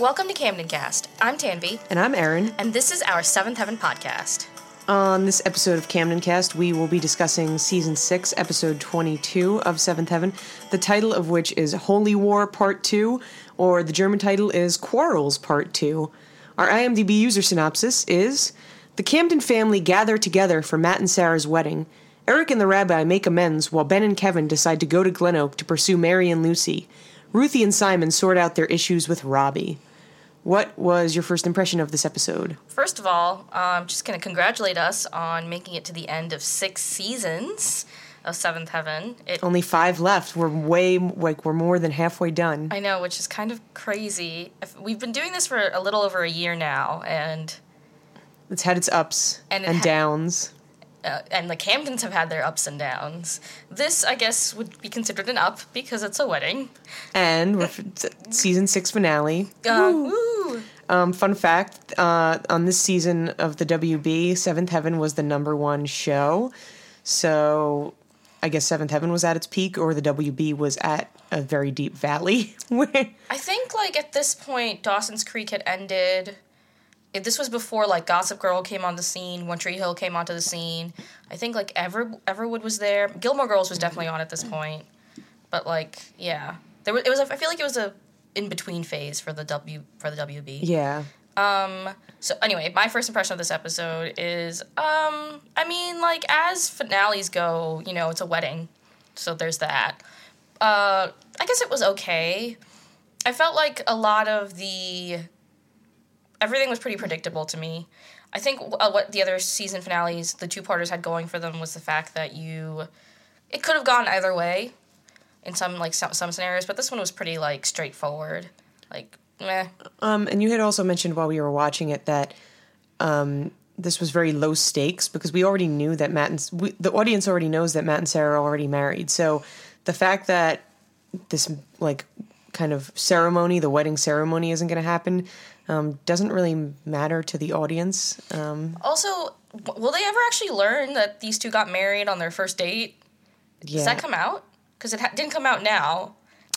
Welcome to Camden Cast. I'm Tanvi, And I'm Erin. and this is our Seventh Heaven podcast. On this episode of Camden Cast, we will be discussing season 6, episode 22 of Seventh Heaven, the title of which is Holy War Part 2, or the German title is Quarrels Part 2. Our IMDb user synopsis is The Camden family gather together for Matt and Sarah's wedding. Eric and the rabbi make amends while Ben and Kevin decide to go to Glen Oak to pursue Mary and Lucy. Ruthie and Simon sort out their issues with Robbie. What was your first impression of this episode? First of all, I'm just going to congratulate us on making it to the end of six seasons of Seventh Heaven. It, Only five left. We're way like we're more than halfway done. I know, which is kind of crazy. If- We've been doing this for a little over a year now, and It's had its ups And and, ha- downs. uh, and the Camdens have had their ups and downs. This, I guess, would be considered an up because it's a wedding. And we're season six finale. Uh, woo. Um, fun fact: uh, on this season of the WB, Seventh Heaven was the number one show. So, I guess Seventh Heaven was at its peak, or the WB was at a very deep valley. I think like at this point, Dawson's Creek had ended. If this was before like Gossip Girl came on the scene, One Tree Hill came onto the scene. I think like Ever Everwood was there. Gilmore Girls was definitely on at this point, but like yeah, there was. It was. I feel like it was a in between phase for the W for the WB. yeah, Um, So anyway, my first impression of this episode is, um, I mean, like as finales go, you know, it's a wedding, so there's that. Uh, I guess it was okay. I felt like a lot of the everything was pretty predictable to me. I think uh, what the other season finales, the two parters had going for them was the fact that you, it could have gone either way, in some like some, some scenarios, but this one was pretty like straightforward, like meh. Um, and you had also mentioned while we were watching it that um, this was very low stakes because we already knew that Matt and we, the audience already knows that Matt and Sarah are already married. So the fact that this like kind of ceremony, the wedding ceremony, isn't going to happen, um, doesn't really matter to the audience. Um, Also, will they ever actually learn that these two got married on their first date? yeah, Does that come out? Because it ha- didn't come out now.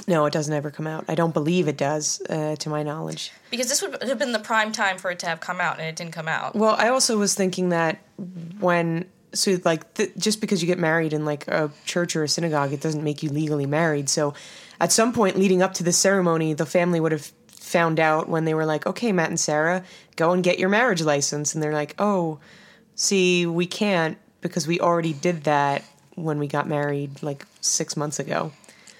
no, it doesn't ever come out. I don't believe it does, uh, to my knowledge. Because this would have been the prime time for it to have come out, and it didn't come out. Well, I also was thinking that when so like th- just because you get married in like a church or a synagogue, it doesn't make you legally married. So, at some point leading up to the ceremony, the family would have found out when they were like, "Okay, Matt and Sarah, go and get your marriage license," and they're like, "Oh, see, we can't because we already did that when we got married like six months ago."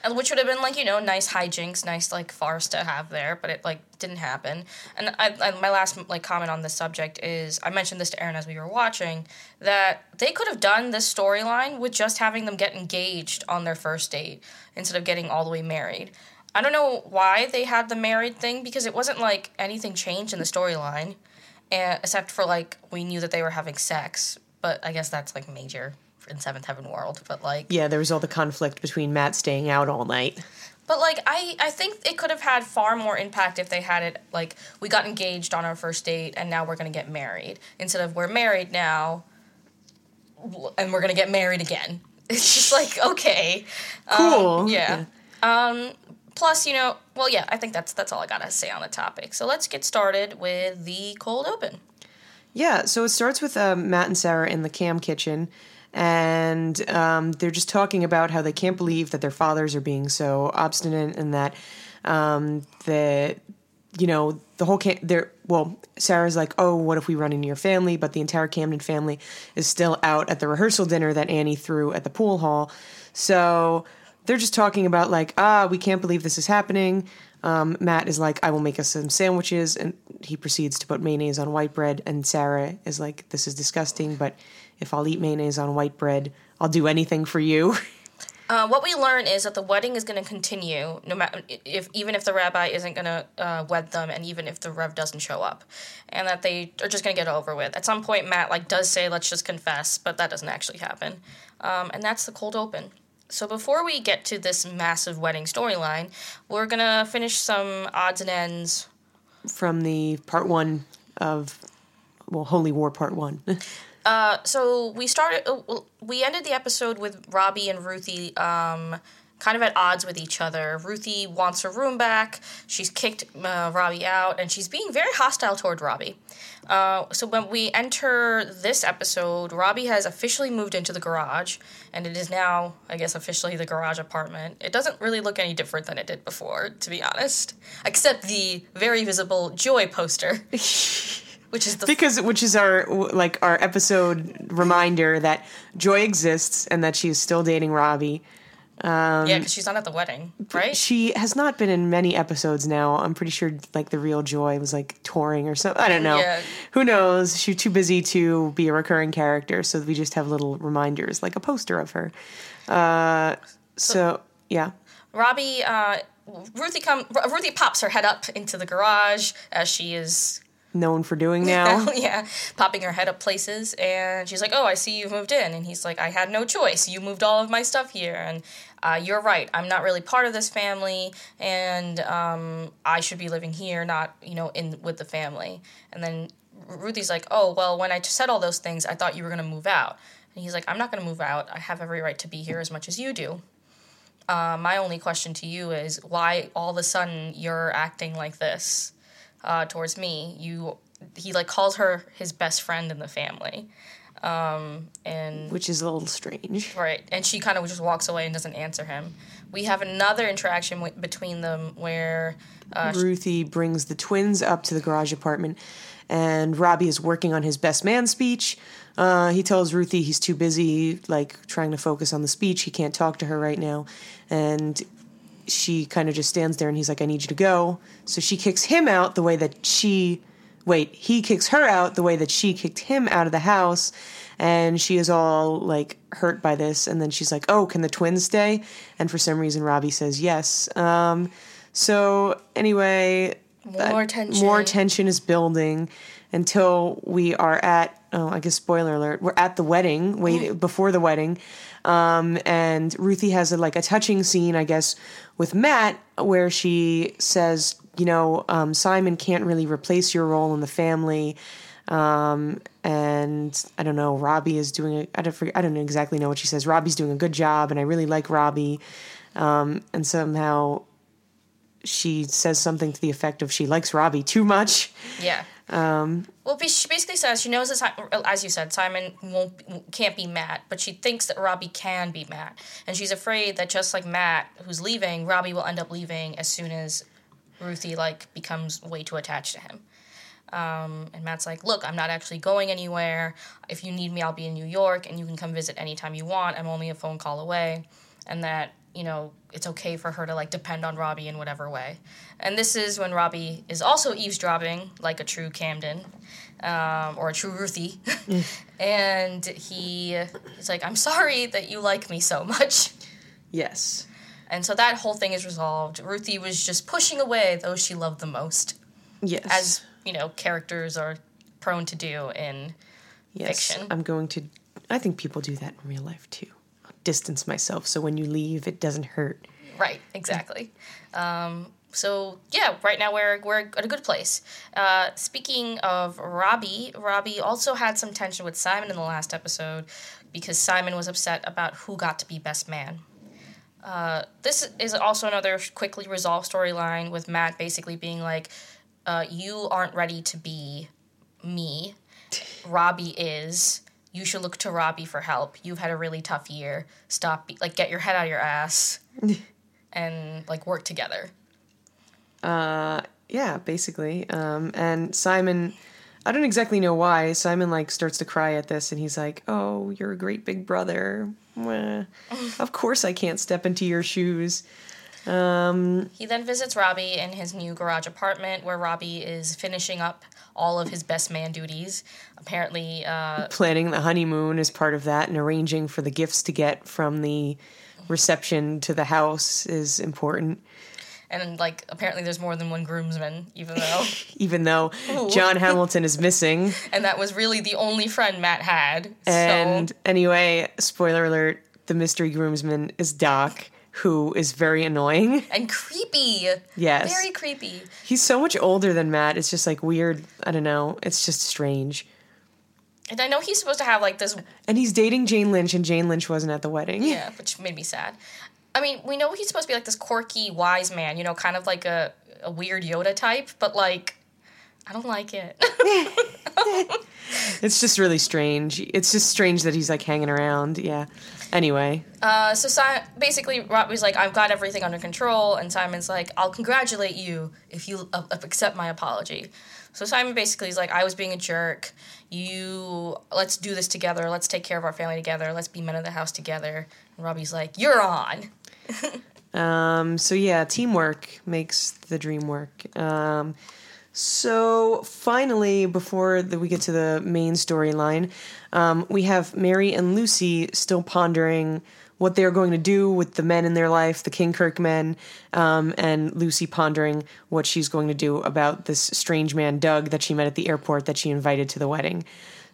Which would have been like you know nice hijinks, nice like farce to have there, but it like didn't happen. And I, I, my last like comment on this subject is I mentioned this to Aaron as we were watching that they could have done this storyline with just having them get engaged on their first date instead of getting all the way married. I don't know why they had the married thing because it wasn't like anything changed in the storyline, eh, except for like we knew that they were having sex, but I guess that's like major in Seventh Heaven world. But like Yeah, there was all the conflict between Matt staying out all night. But like I, I think it could have had far more impact if they had it like we got engaged on our first date and now we're gonna get married instead of we're married now and we're gonna get married again. It's just like okay, Cool. yeah. Um, plus, you know, well, yeah, I think that's that's all I gotta say on the topic. So let's get started with the cold open. Yeah, so it starts with um, Matt and Sarah in the cam kitchen, and um, they're just talking about how they can't believe that their fathers are being so obstinate and that um, that you know the whole cam- they're well Sarah's like oh what if we run into your family? But the entire Camden family is still out at the rehearsal dinner that Annie threw at the pool hall. So they're just talking about like ah we can't believe this is happening. Um, Matt is like I will make us some sandwiches and he proceeds to put mayonnaise on white bread and Sarah is like this is disgusting but if I'll eat mayonnaise on white bread I'll do anything for you Uh, what we learn is that the wedding is going to continue, no matter if even if the rabbi isn't going to uh, wed them, and even if the rev doesn't show up, and that they are just going to get it over with. At some point, Matt like does say, "Let's just confess," but that doesn't actually happen, um, and that's the cold open. So before we get to this massive wedding storyline, we're gonna finish some odds and ends. from the part one of well Holy War part one So we started. uh, We ended the episode with Robbie and Ruthie um, kind of at odds with each other. Ruthie wants her room back. She's kicked uh, Robbie out, and she's being very hostile toward Robbie. Uh, so when we enter this episode, Robbie has officially moved into the garage, and it is now, I guess, officially the garage apartment. It doesn't really look any different than it did before, to be honest, except the very visible Joy poster, which is the because which is our like our episode reminder that Joy exists and that she is still dating Robbie. yeah, because she's not at the wedding, right? She has not been in many episodes now. I'm pretty sure like the real Joy was like touring or something. I don't know. Yeah. Who knows? She's too busy to be a recurring character, so we just have little reminders like a poster of her. Uh, so yeah. Robbie, uh, Ruthie come. Ruthie pops her head up into the garage as she is known for doing now. yeah, popping her head up places, and she's like, "Oh, I see you've moved in," and he's like, "I had no choice. You moved all of my stuff here, and uh, you're right. I'm not really part of this family, and um, I should be living here, not you know in with the family." And then Ruthie's like, "Oh, well, when I said all those things, I thought you were gonna move out." And he's like, "I'm not gonna move out. I have every right to be here as much as you do." Uh, my only question to you is why all of a sudden you're acting like this uh, towards me. You he like calls her his best friend in the family, um, and Which is a little strange. right, and she kind of just walks away and doesn't answer him. We have another interaction w- between them where uh, Ruthie brings the twins up to the garage apartment, and Robbie is working on his best man speech. Uh, he tells Ruthie he's too busy, like trying to focus on the speech. He can't talk to her right now, and she kind of just stands there. And he's like, "I need you to go." So she kicks him out the way that she, wait, he kicks her out the way that she kicked him out of the house, and she is all like hurt by this. And then she's like, "Oh, can the twins stay?" And for some reason, Robbie says yes. Um, so anyway, more tension. more tension is building until we are at oh i guess spoiler alert we're at the wedding wait before the wedding um, and ruthie has a, like a touching scene i guess with matt where she says you know um, simon can't really replace your role in the family um, and I don't know. Robbie is doing. A, I don't. Forget, I don't exactly know what she says. Robbie's doing a good job, and I really like Robbie. Um, and somehow she says something to the effect of she likes Robbie too much. Yeah. Um, well, she basically says she knows that, as you said, Simon won't can't be Matt, but she thinks that Robbie can be Matt, and she's afraid that just like Matt, who's leaving, Robbie will end up leaving as soon as Ruthie like becomes way too attached to him. Um, and Matt's like, "Look, I'm not actually going anywhere. If you need me, I'll be in New York, and you can come visit anytime you want. I'm only a phone call away." And that you know it's okay for her to like depend on Robbie in whatever way. And this is when Robbie is also eavesdropping like a true Camden um, or a true Ruthie, and he he's like, "I'm sorry that you like me so much." Yes. And so that whole thing is resolved. Ruthie was just pushing away those she loved the most Yes. as you know characters are prone to do in yes. fiction. I'm going to. I think people do that in real life too. Distance myself so when you leave, it doesn't hurt. right exactly um, so yeah right now we're, we're at a good place uh, speaking of robbie robbie also had some tension with simon in the last episode because simon was upset about who got to be best man uh, this is also another quickly resolved storyline with matt basically being like uh, you aren't ready to be me Robbie is. You should look to Robbie for help. You've had a really tough year. Stop, be- like, get your head out of your ass and, like, work together. Uh, Yeah, basically. Um, and Simon, I don't exactly know why. Simon like starts to cry at this, and he's like, "Oh, you're a great big brother. Mwah. of course, I can't step into your shoes." Um, He then visits Robbie in his new garage apartment where Robbie is finishing up all of his best man duties. Apparently, uh, Planning the honeymoon is part of that, and arranging for the gifts to get from the reception to the house is important. and, like, apparently there's more than one groomsman, even though. Even though John Hamilton is missing, and that was really the only friend Matt had. and so, anyway, spoiler alert: the mystery groomsman is Doc, who is very annoying. and creepy. Yes. Very creepy. He's so much older than Matt. It's just like weird. I don't know. It's just strange. And I know he's supposed to have, like, this And he's dating Jane Lynch, and Jane Lynch wasn't at the wedding. Yeah, which made me sad. I mean, we know he's supposed to be like this quirky, wise man, you know, kind of like a, a weird Yoda type, but like, I don't like it. It's just really strange. It's just strange that he's like hanging around. Yeah. Anyway, uh, so si- basically, Robbie's like, I've got everything under control, and Simon's like, I'll congratulate you if you uh, accept my apology. So Simon basically is like, I was being a jerk. You, let's do this together. Let's take care of our family together. Let's be men of the house together. And Robbie's like, You're on. um, so yeah, teamwork makes the dream work. Um, so finally, before the, we get to the main storyline, um, we have Mary and Lucy still pondering what they're going to do with the men in their life, the Kinkirk men, um, and Lucy pondering what she's going to do about this strange man, Doug, that she met at the airport that she invited to the wedding.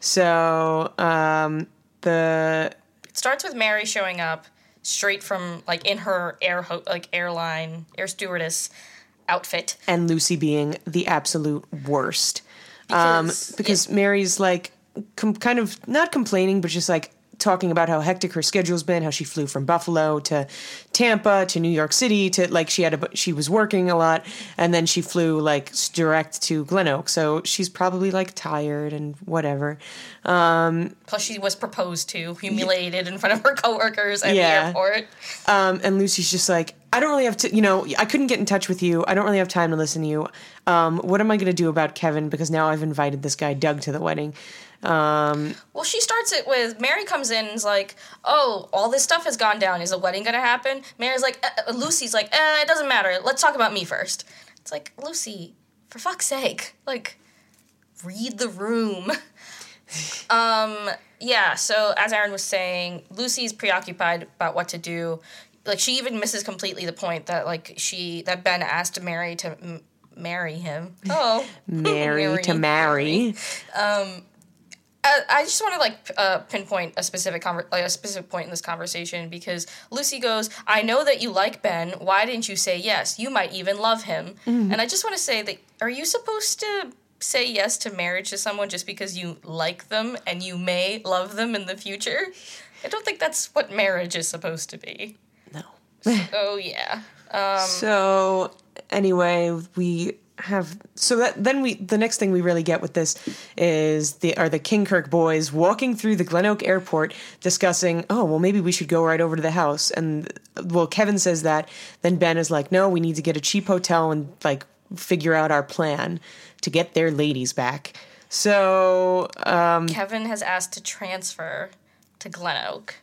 So um, the It starts with Mary showing up straight from like in her air ho- like airline air stewardess outfit. and Lucy being the absolute worst. um, Because- because Mary's like com- kind of not complaining, but just like talking about how hectic her schedule's been, how she flew from Buffalo to Tampa to New York City to like she had a she was working a lot, and then she flew like direct to Glen Oak, so she's probably like tired and whatever. Plus, she was proposed to, humiliated in front of her coworkers at Yeah. the airport. Um, and Lucy's just like, I don't really have to, you know, I couldn't get in touch with you. I don't really have time to listen to you. Um, what am I going to do about Kevin? Because now I've invited this guy Doug to the wedding. Well, she starts it with Mary comes in and is like, "Oh, all this stuff has gone down. Is the wedding gonna happen?" Mary's like, uh, uh, Lucy's like, eh, "It doesn't matter. Let's talk about me first. It's like Lucy, for fuck's sake, like, read the room. um, yeah. So as Aaron was saying, Lucy's preoccupied about what to do. Like she even misses completely the point that like she that Ben asked Mary to m- marry him. Oh, Mary to marry. I, I just want to like uh, pinpoint a specific conver- like a specific point in this conversation because Lucy goes, "I know that you like Ben. Why didn't you say yes? You might even love him." And I just want to say that are you supposed to say yes to marriage to someone just because you like them and you may love them in the future? I don't think that's what marriage is supposed to be. Oh yeah. so anyway, we have so that then we the next thing we really get with this is the are the Kinkirk boys walking through the Glen Oak airport discussing, oh well maybe we should go right over to the house and well Kevin says that then Ben is like, no, we need to get a cheap hotel and like figure out our plan to get their ladies back. So um, Kevin has asked to transfer to Glen Oak.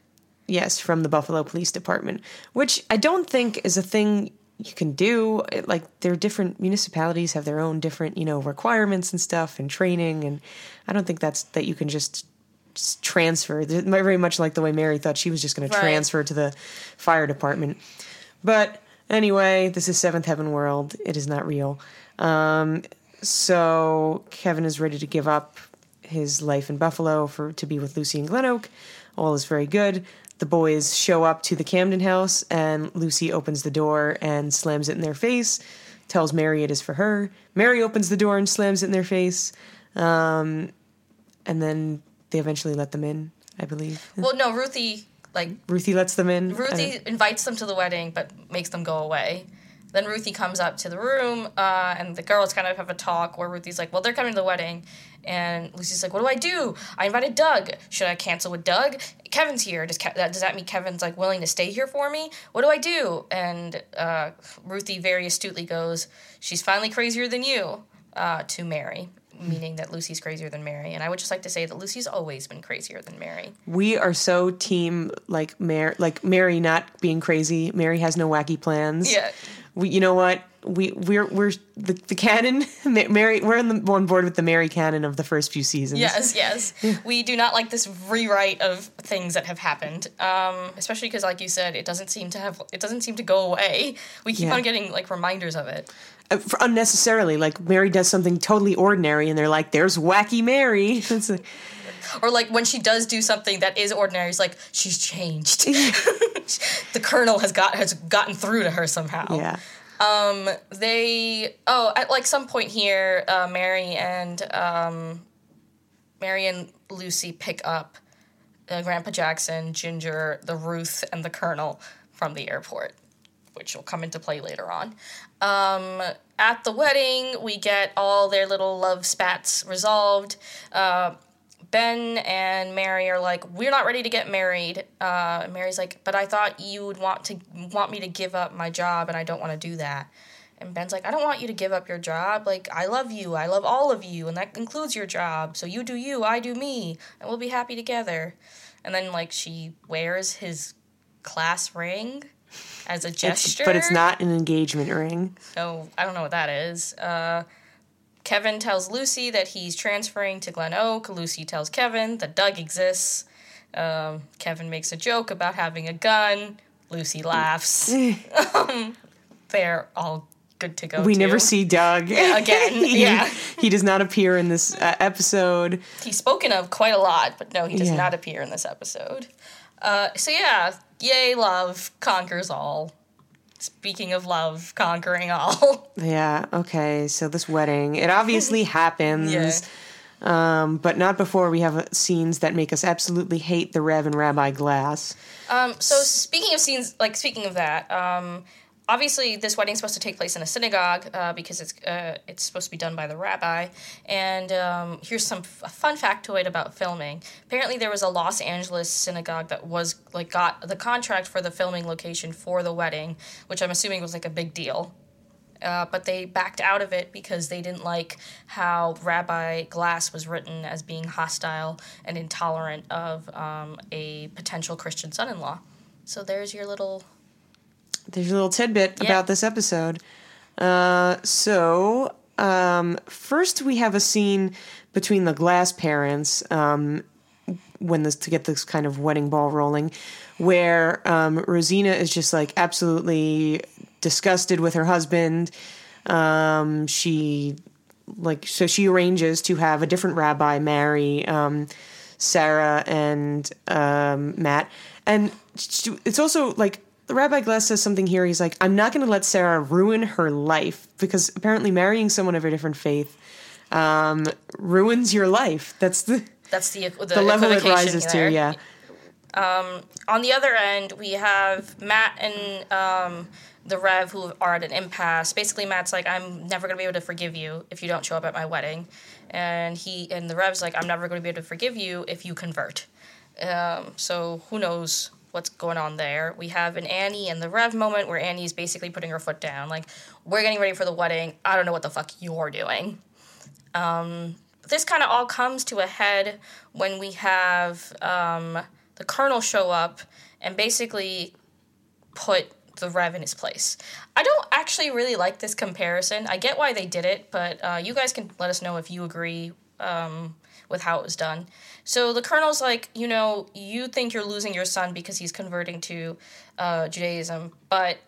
Yes, from the Buffalo Police Department, which I don't think is a thing you can do. It- Like, are different municipalities have their own different, you know, requirements and stuff and training, and I don't think that's that you can just, just transfer. Very much like the way Mary thought she was just going to transfer to the fire department. But anyway, this is Seventh Heaven World. It is not real. Um, so Kevin is ready to give up his life in Buffalo for to be with Lucy and Glen Oak. All is very good. The boys show up to the Camden house, and Lucy opens the door and slams it in their face. Tells Mary it is for her. Mary opens the door and slams it in their face. Um, and then they eventually let them in, I believe. Well, no, Ruthie like Ruthie lets them in. Ruthie invites them to the wedding, but makes them go away. Then Ruthie comes up to the room, uh, and the girls kind of have a talk where Ruthie's like, "Well, they're coming to the wedding," and Lucy's like, "What do I do? I invited Doug. Should I cancel with Doug? Kevin's here. Does Ke- that does that mean Kevin's like willing to stay here for me? What do I do?" And uh, Ruthie very astutely goes, "She's finally crazier than you." Uh, to Mary, meaning that Lucy's crazier than Mary, and I would just like to say that Lucy's always been crazier than Mary. we are so team like Mary, like Mary not being crazy. Mary has no wacky plans. Yeah. We, you know what? We we're we're the, the canon. Mary, we're on the on board with the Mary canon of the first few seasons. Yes, yes. We do not like this rewrite of things that have happened, um, especially because, like you said, it doesn't seem to have. It doesn't seem to go away. We keep Yeah. on getting like reminders of it. Uh, unnecessarily. Like Mary does something totally ordinary, and they're like, "There's wacky Mary." Or like when she does do something that is ordinary, it's like she's changed. the colonel has got has gotten through to her somehow. yeah. they oh at like some point here uh, mary and um, mary and lucy pick up uh, grandpa jackson ginger the ruth and the colonel from the airport, which will come into play later on. Um, at the wedding, we get all their little love spats resolved. Uh, Ben and Mary are like, "We're not ready to get married." Uh, Mary's like, "But I thought you would want to want me to give up my job, and I don't want to do that." And Ben's like, "I don't want you to give up your job. Like, I love you. I love all of you, and that includes your job. So you do you, I do me, and we'll be happy together." And then like she wears his class ring as a gesture, It's, but it's not an engagement ring. so I don't know what that is. Uh, Kevin tells Lucy that he's transferring to Glen Oak. Lucy tells Kevin that Doug exists. Um, Kevin makes a joke about having a gun. Lucy laughs. um, they're all good to go. We never see Doug again, he, yeah. he does not appear in this uh, episode. He's spoken of quite a lot, but no, he does Yeah. not appear in this episode. Uh, so yeah, yay, love conquers all. Speaking of love conquering all. Yeah. Okay. So this wedding, it obviously happens. Yeah. Um, but not before we have scenes that make us absolutely hate the Rev and Rabbi Glass. Um, so speaking of scenes, like speaking of that, um, obviously this wedding's supposed to take place in a synagogue uh, because it's uh, it's supposed to be done by the rabbi. And um, here's some fun factoid about filming. Apparently, there was a Los Angeles synagogue that was like got the contract for the filming location for the wedding, which I'm assuming was like a big deal. Uh, but they backed out of it because they didn't like how Rabbi Glass was written as being hostile and intolerant of um, a potential Christian son in law. So there's your little. There's a little tidbit Yeah. about this episode. Uh, so, um, first we have a scene between the Glass parents um, when this to get this kind of wedding ball rolling, where um, Rosina is just like absolutely disgusted with her husband. Um, she like so she arranges to have a different rabbi marry um, Sarah and um, Matt, and she, it's also like Rabbi Glass says something here. He's like, "I'm not going to let Sarah ruin her life because apparently marrying someone of a different faith um, ruins your life." That's the That's the the, the level it rises to. there. Yeah, on the other end, we have Matt and um, the Rev who are at an impasse. Basically, Matt's like, "I'm never gonna be able to forgive you if you don't show up at my wedding," and he and the Rev's like, "I'm never gonna be able to forgive you if you convert." Um, so who knows what's going on there? We have an Annie and the Rev moment where Annie's basically putting her foot down, like, "We're getting ready for the wedding. I don't know what the fuck you're doing." this kind of all comes to a head when we have um, the colonel show up and basically put the Rev in his place. I don't actually really like this comparison. I get why they did it, but uh, you guys can let us know if you agree um, with how it was done. So the colonel's like, you know, you think you're losing your son because he's converting to uh, Judaism, but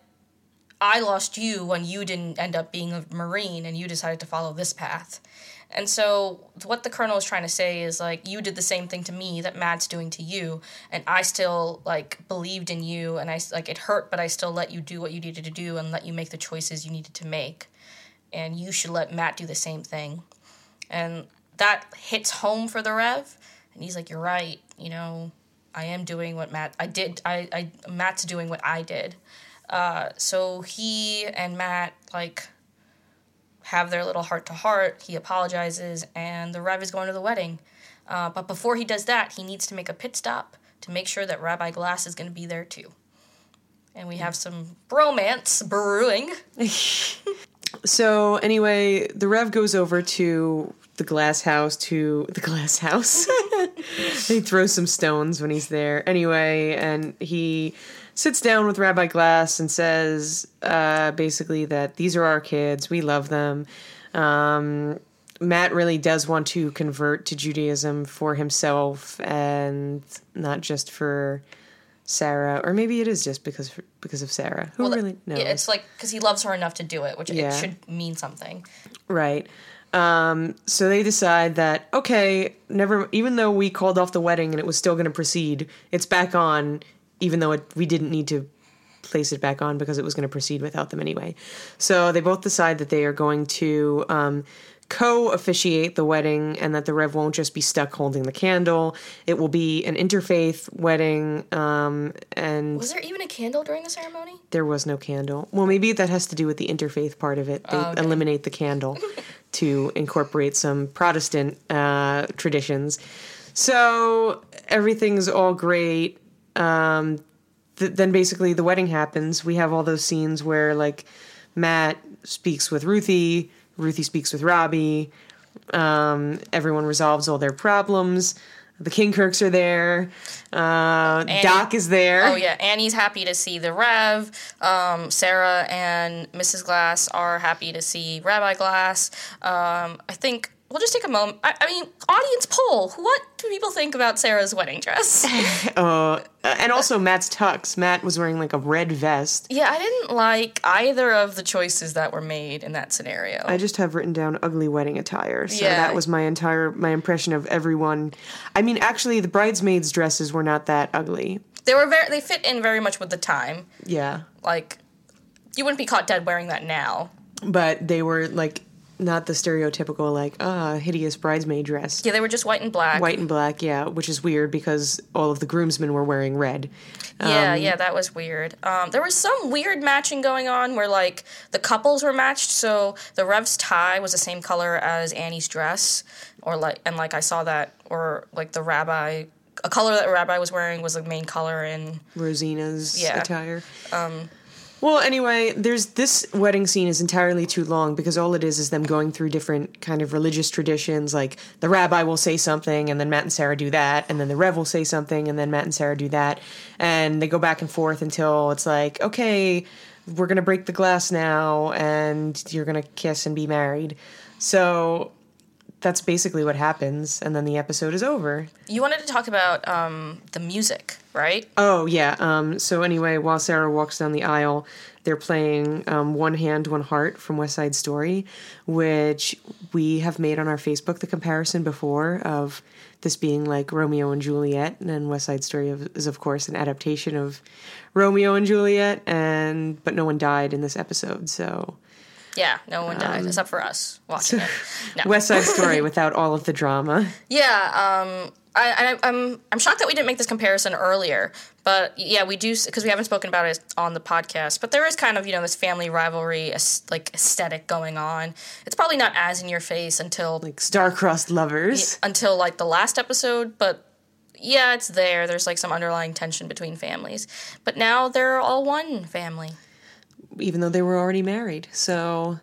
I lost you when you didn't end up being a Marine and you decided to follow this path. And so, what the colonel is trying to say is like, you did the same thing to me that Matt's doing to you, and I still like believed in you, and I like it hurt, but I still let you do what you needed to do and let you make the choices you needed to make, and you should let Matt do the same thing, and that hits home for the Rev, and he's like, you're right, you know, I am doing what Matt I did, I, I Matt's doing what I did, uh, so he and Matt like have their little heart to heart. He apologizes, and the Rev is going to the wedding. Uh, but before he does that, he needs to make a pit stop to make sure that Rabbi Glass is going to be there too. And we have some bromance brewing. So anyway, the Rev goes over to the glass house to the glass house. he throws some stones when he's there. Anyway, and he sits down with Rabbi Glass and says uh, basically that these are our kids. We love them. Um, Matt really does want to convert to Judaism for himself and not just for Sarah, or maybe it is just because because of Sarah. Who really knows? Yeah, it's like because he loves her enough to do it, which Yeah. it should mean something. Right. Um, so they decide that okay, never. Even though we called off the wedding and it was still going to proceed, it's back on. Even though it, we didn't need to place it back on because it was going to proceed without them anyway. So they both decide that they are going to um, co officiate the wedding and that the Rev won't just be stuck holding the candle. It will be an interfaith wedding. Um, and Was there even a candle during the ceremony? there was no candle. Well, maybe that has to do with the interfaith part of it. They Oh, okay. eliminate the candle to incorporate some Protestant uh, traditions. So everything's all great. Um, th- then basically the wedding happens. We have all those scenes where like Matt speaks with Ruthie, Ruthie speaks with Robbie. Um, everyone resolves all their problems. The Kinkirks are there. Uh, Doc is there. Oh yeah, Annie's happy to see the Rev. Um, Sarah and Mrs. Glass are happy to see Rabbi Glass. Um, I think we'll just take a moment. I, I mean, audience poll. What do people think about Sarah's wedding dress? Uh, and also Matt's tux. Matt was wearing like a red vest. yeah, I didn't like either of the choices that were made in that scenario. I just have written down ugly wedding attire. So Yeah. that was my entire my impression of everyone. I mean, actually, the bridesmaids' dresses were not that ugly. they were very. They fit in very much with the time. Yeah, Like, you wouldn't be caught dead wearing that now. but they were like not the stereotypical like ah hideous bridesmaid dress. Yeah, they were just white and black. White and black, yeah, which is weird because all of the groomsmen were wearing red. Yeah, yeah, that was weird. Um, there was some weird matching going on where like the couples were matched, so the Rev's tie was the same color as Annie's dress, or like and like I saw that, or like the rabbi, a color that rabbi was wearing was the main color in. Rosina's Yeah. attire. Um, well, anyway, there's this wedding scene is entirely too long because all it is is them going through different kind of religious traditions. Like the rabbi will say something, and then Matt and Sarah do that, and then the rev will say something, and then Matt and Sarah do that, and they go back and forth until it's like, okay, we're gonna break the glass now, and you're gonna kiss and be married. So that's basically what happens, and then the episode is over. You wanted to talk about um, the music, right? Oh yeah. Um, so anyway, while Sarah walks down the aisle, they're playing um, "One Hand, One Heart" from West Side Story, which we have made on our Facebook the comparison before of this being like Romeo and Juliet, and then West Side Story is of course an adaptation of Romeo and Juliet, and but no one died in this episode, so Yeah, no one died except for us watching it. No. West Side Story without all of the drama. Yeah, um, I, I, I'm I'm shocked that we didn't make this comparison earlier, but yeah, we do because we haven't spoken about it on the podcast. But there is kind of you know this family rivalry like aesthetic going on. It's probably not as in your face until Like star-crossed lovers. until like the last episode, but yeah, it's there. There's like some underlying tension between families, but now they're all one family. Even though they were already married. So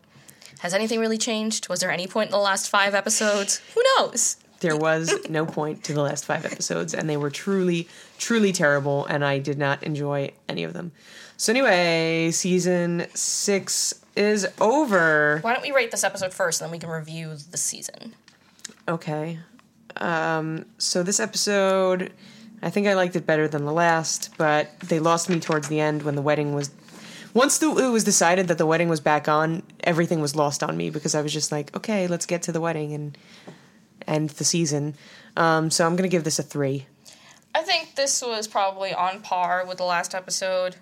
Has anything really changed? Was there any point in the last five episodes? Who knows? there was no point to the last five episodes, and they were truly, truly terrible, and I did not enjoy any of them. So, anyway, season six is over. Why don't we rate this episode first, and then we can review the season. Okay. Um, so, this episode, I think I liked it better than the last, but they lost me towards the end when the wedding was. Once the, it was decided that the wedding was back on, everything was lost on me because I was just like, okay, let's get to the wedding and end the season. Um, so I'm gonna give this a three. I think this was probably on par with the last episode.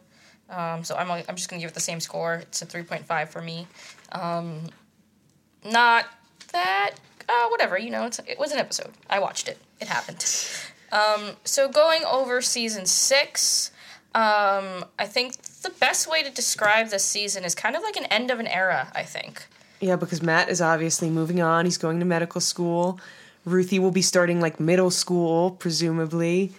Um, so I'm, I'm just to give it the same score. It's a 3.5 for me. Um, not that, uh, whatever, you know, it was an episode. I watched it. It happened. Um, so going over season six, um, I think the best way to describe this season is kind of like an end of an era, I think. Yeah, because Matt is obviously moving on. He's going to medical school. Ruthie will be starting like middle school, presumably.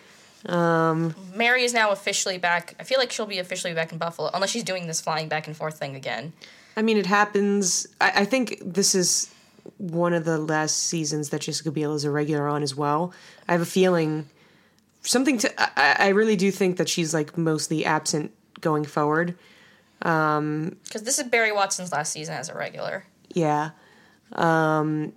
Um, Mary is now officially back. I feel like she'll be officially back in Buffalo, unless she's doing this flying back and forth thing again. I mean, it happens. I, I think this is one of the last seasons that Jessica Biel is a regular on as well. I have a feeling something to. I, I really do think that she's like mostly absent going forward. Because this is Barry Watson's last season as a regular. Yeah. Um,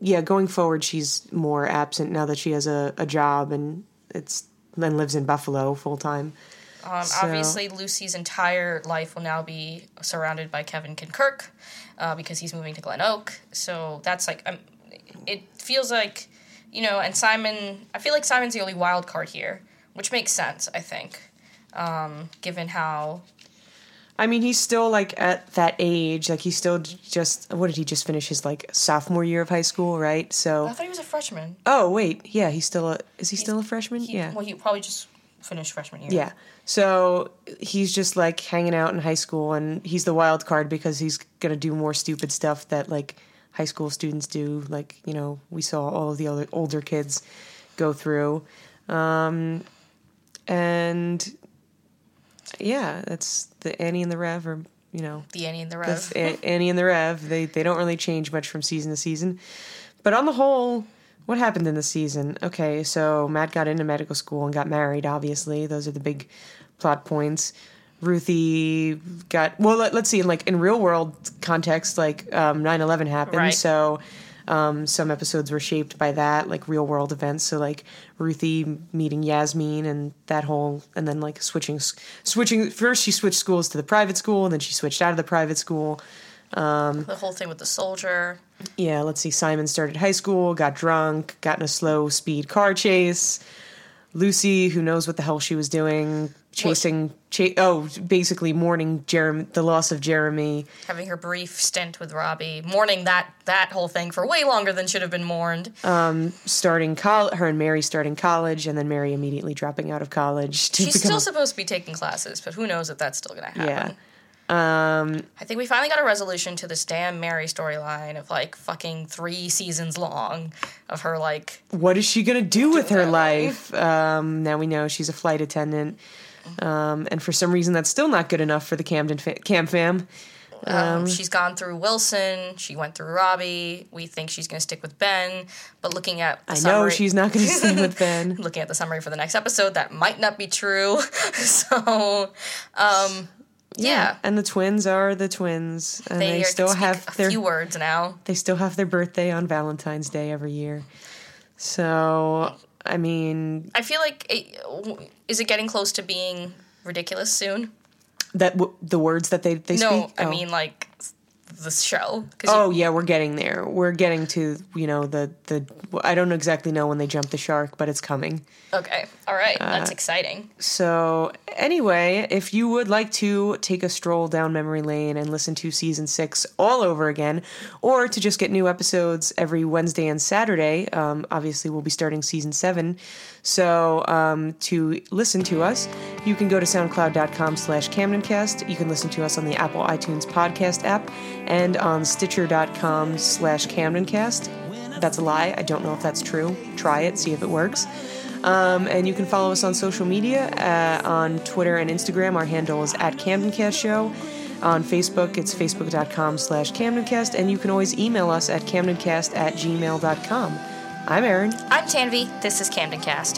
yeah, going forward, she's more absent now that she has a, a job and it's and lives in Buffalo full time. Um, So- Obviously, Lucy's entire life will now be surrounded by Kevin Kirk uh, because he's moving to Glen Oak. So that's like, um, it feels like, you know, and Simon, I feel like Simon's the only wild card here, which makes sense, I think, um, given how. I mean, he's still like at that age. Like he's still just what did he just finish his like sophomore year of high school, right? So I thought he was a freshman. oh wait, yeah, he's still a is he still a freshman? He, yeah, Well, he probably just finished freshman year. yeah. So he's just like hanging out in high school, and he's the wild card because he's gonna do more stupid stuff that like high school students do. Like you know, we saw all of the other older kids go through, um, and yeah, that's the Annie and the Rev, or you know, The Annie and the Rev. A- Annie and the Rev. They they don't really change much from season to season, but on the whole. What happened in the season? Okay, so Matt got into medical school and got married, obviously. Those are the big plot points. Ruthie got, well, let, us see, in like in real world context, like um, 9-11 happened. Right. So um, some episodes were shaped by that, like real world events. So like Ruthie meeting Yasmin and that whole, and then like switching, switching, first she switched schools to the private school, and then she switched out of the private school. the whole thing with the soldier. Yeah, let's see. Simon started high school, got drunk, got in a slow speed car chase. Lucy, who knows what the hell she was doing, chasing, cha- oh, basically mourning Jeremy, the loss of Jeremy. having her brief stint with Robbie, mourning that that whole thing for way longer than should have been mourned. Um, starting college, her and Mary starting college, and then Mary immediately dropping out of college. To She's still a- supposed to be taking classes, but who knows if that's still going to happen. yeah. Um, I think we finally got a resolution to this damn Mary storyline of like fucking three seasons long of her like what is she gonna do with her life? Um, now we know she's a flight attendant, um, and for some reason that's still not good enough for the Camden fa- Cam fam. um, she's gone through Wilson, she went through Robbie. We think she's going to stick with Ben, but looking at the I know summary- she's not gonna stay with Ben. looking at the summary for the next episode, that might not be true. so, um, yeah. and the twins are the twins, and they, They, are, still have a their few words now. they still have their birthday on Valentine's Day every year. So I mean I feel like it, is it getting close to being ridiculous soon? that w- the words that they they No, speak. I Oh. mean like the show. Oh you- yeah, we're getting there. We're getting to you know the the. I don't exactly know when they jump the shark, but it's coming. okay, all right, Uh, that's exciting. So anyway, if you would like to take a stroll down memory lane and listen to season six all over again, or to just get new episodes every Wednesday and Saturday, um, obviously we'll be starting season seven. So um, to listen to us, you can go to soundcloud.com slash camdencast. You can listen to us on the Apple iTunes podcast app and on stitcher.com slash camdencast. That's a lie. I don't know if that's true. Try it, see if it works. Um, and you can follow us on social media uh, on Twitter and Instagram. Our handle is at CamdenCast Show. On Facebook, it's facebook.com slash CamdenCast. And you can always email us at camdencast at gmail.com. I'm Aaron. I'm Tanvi. This is Camden Cast.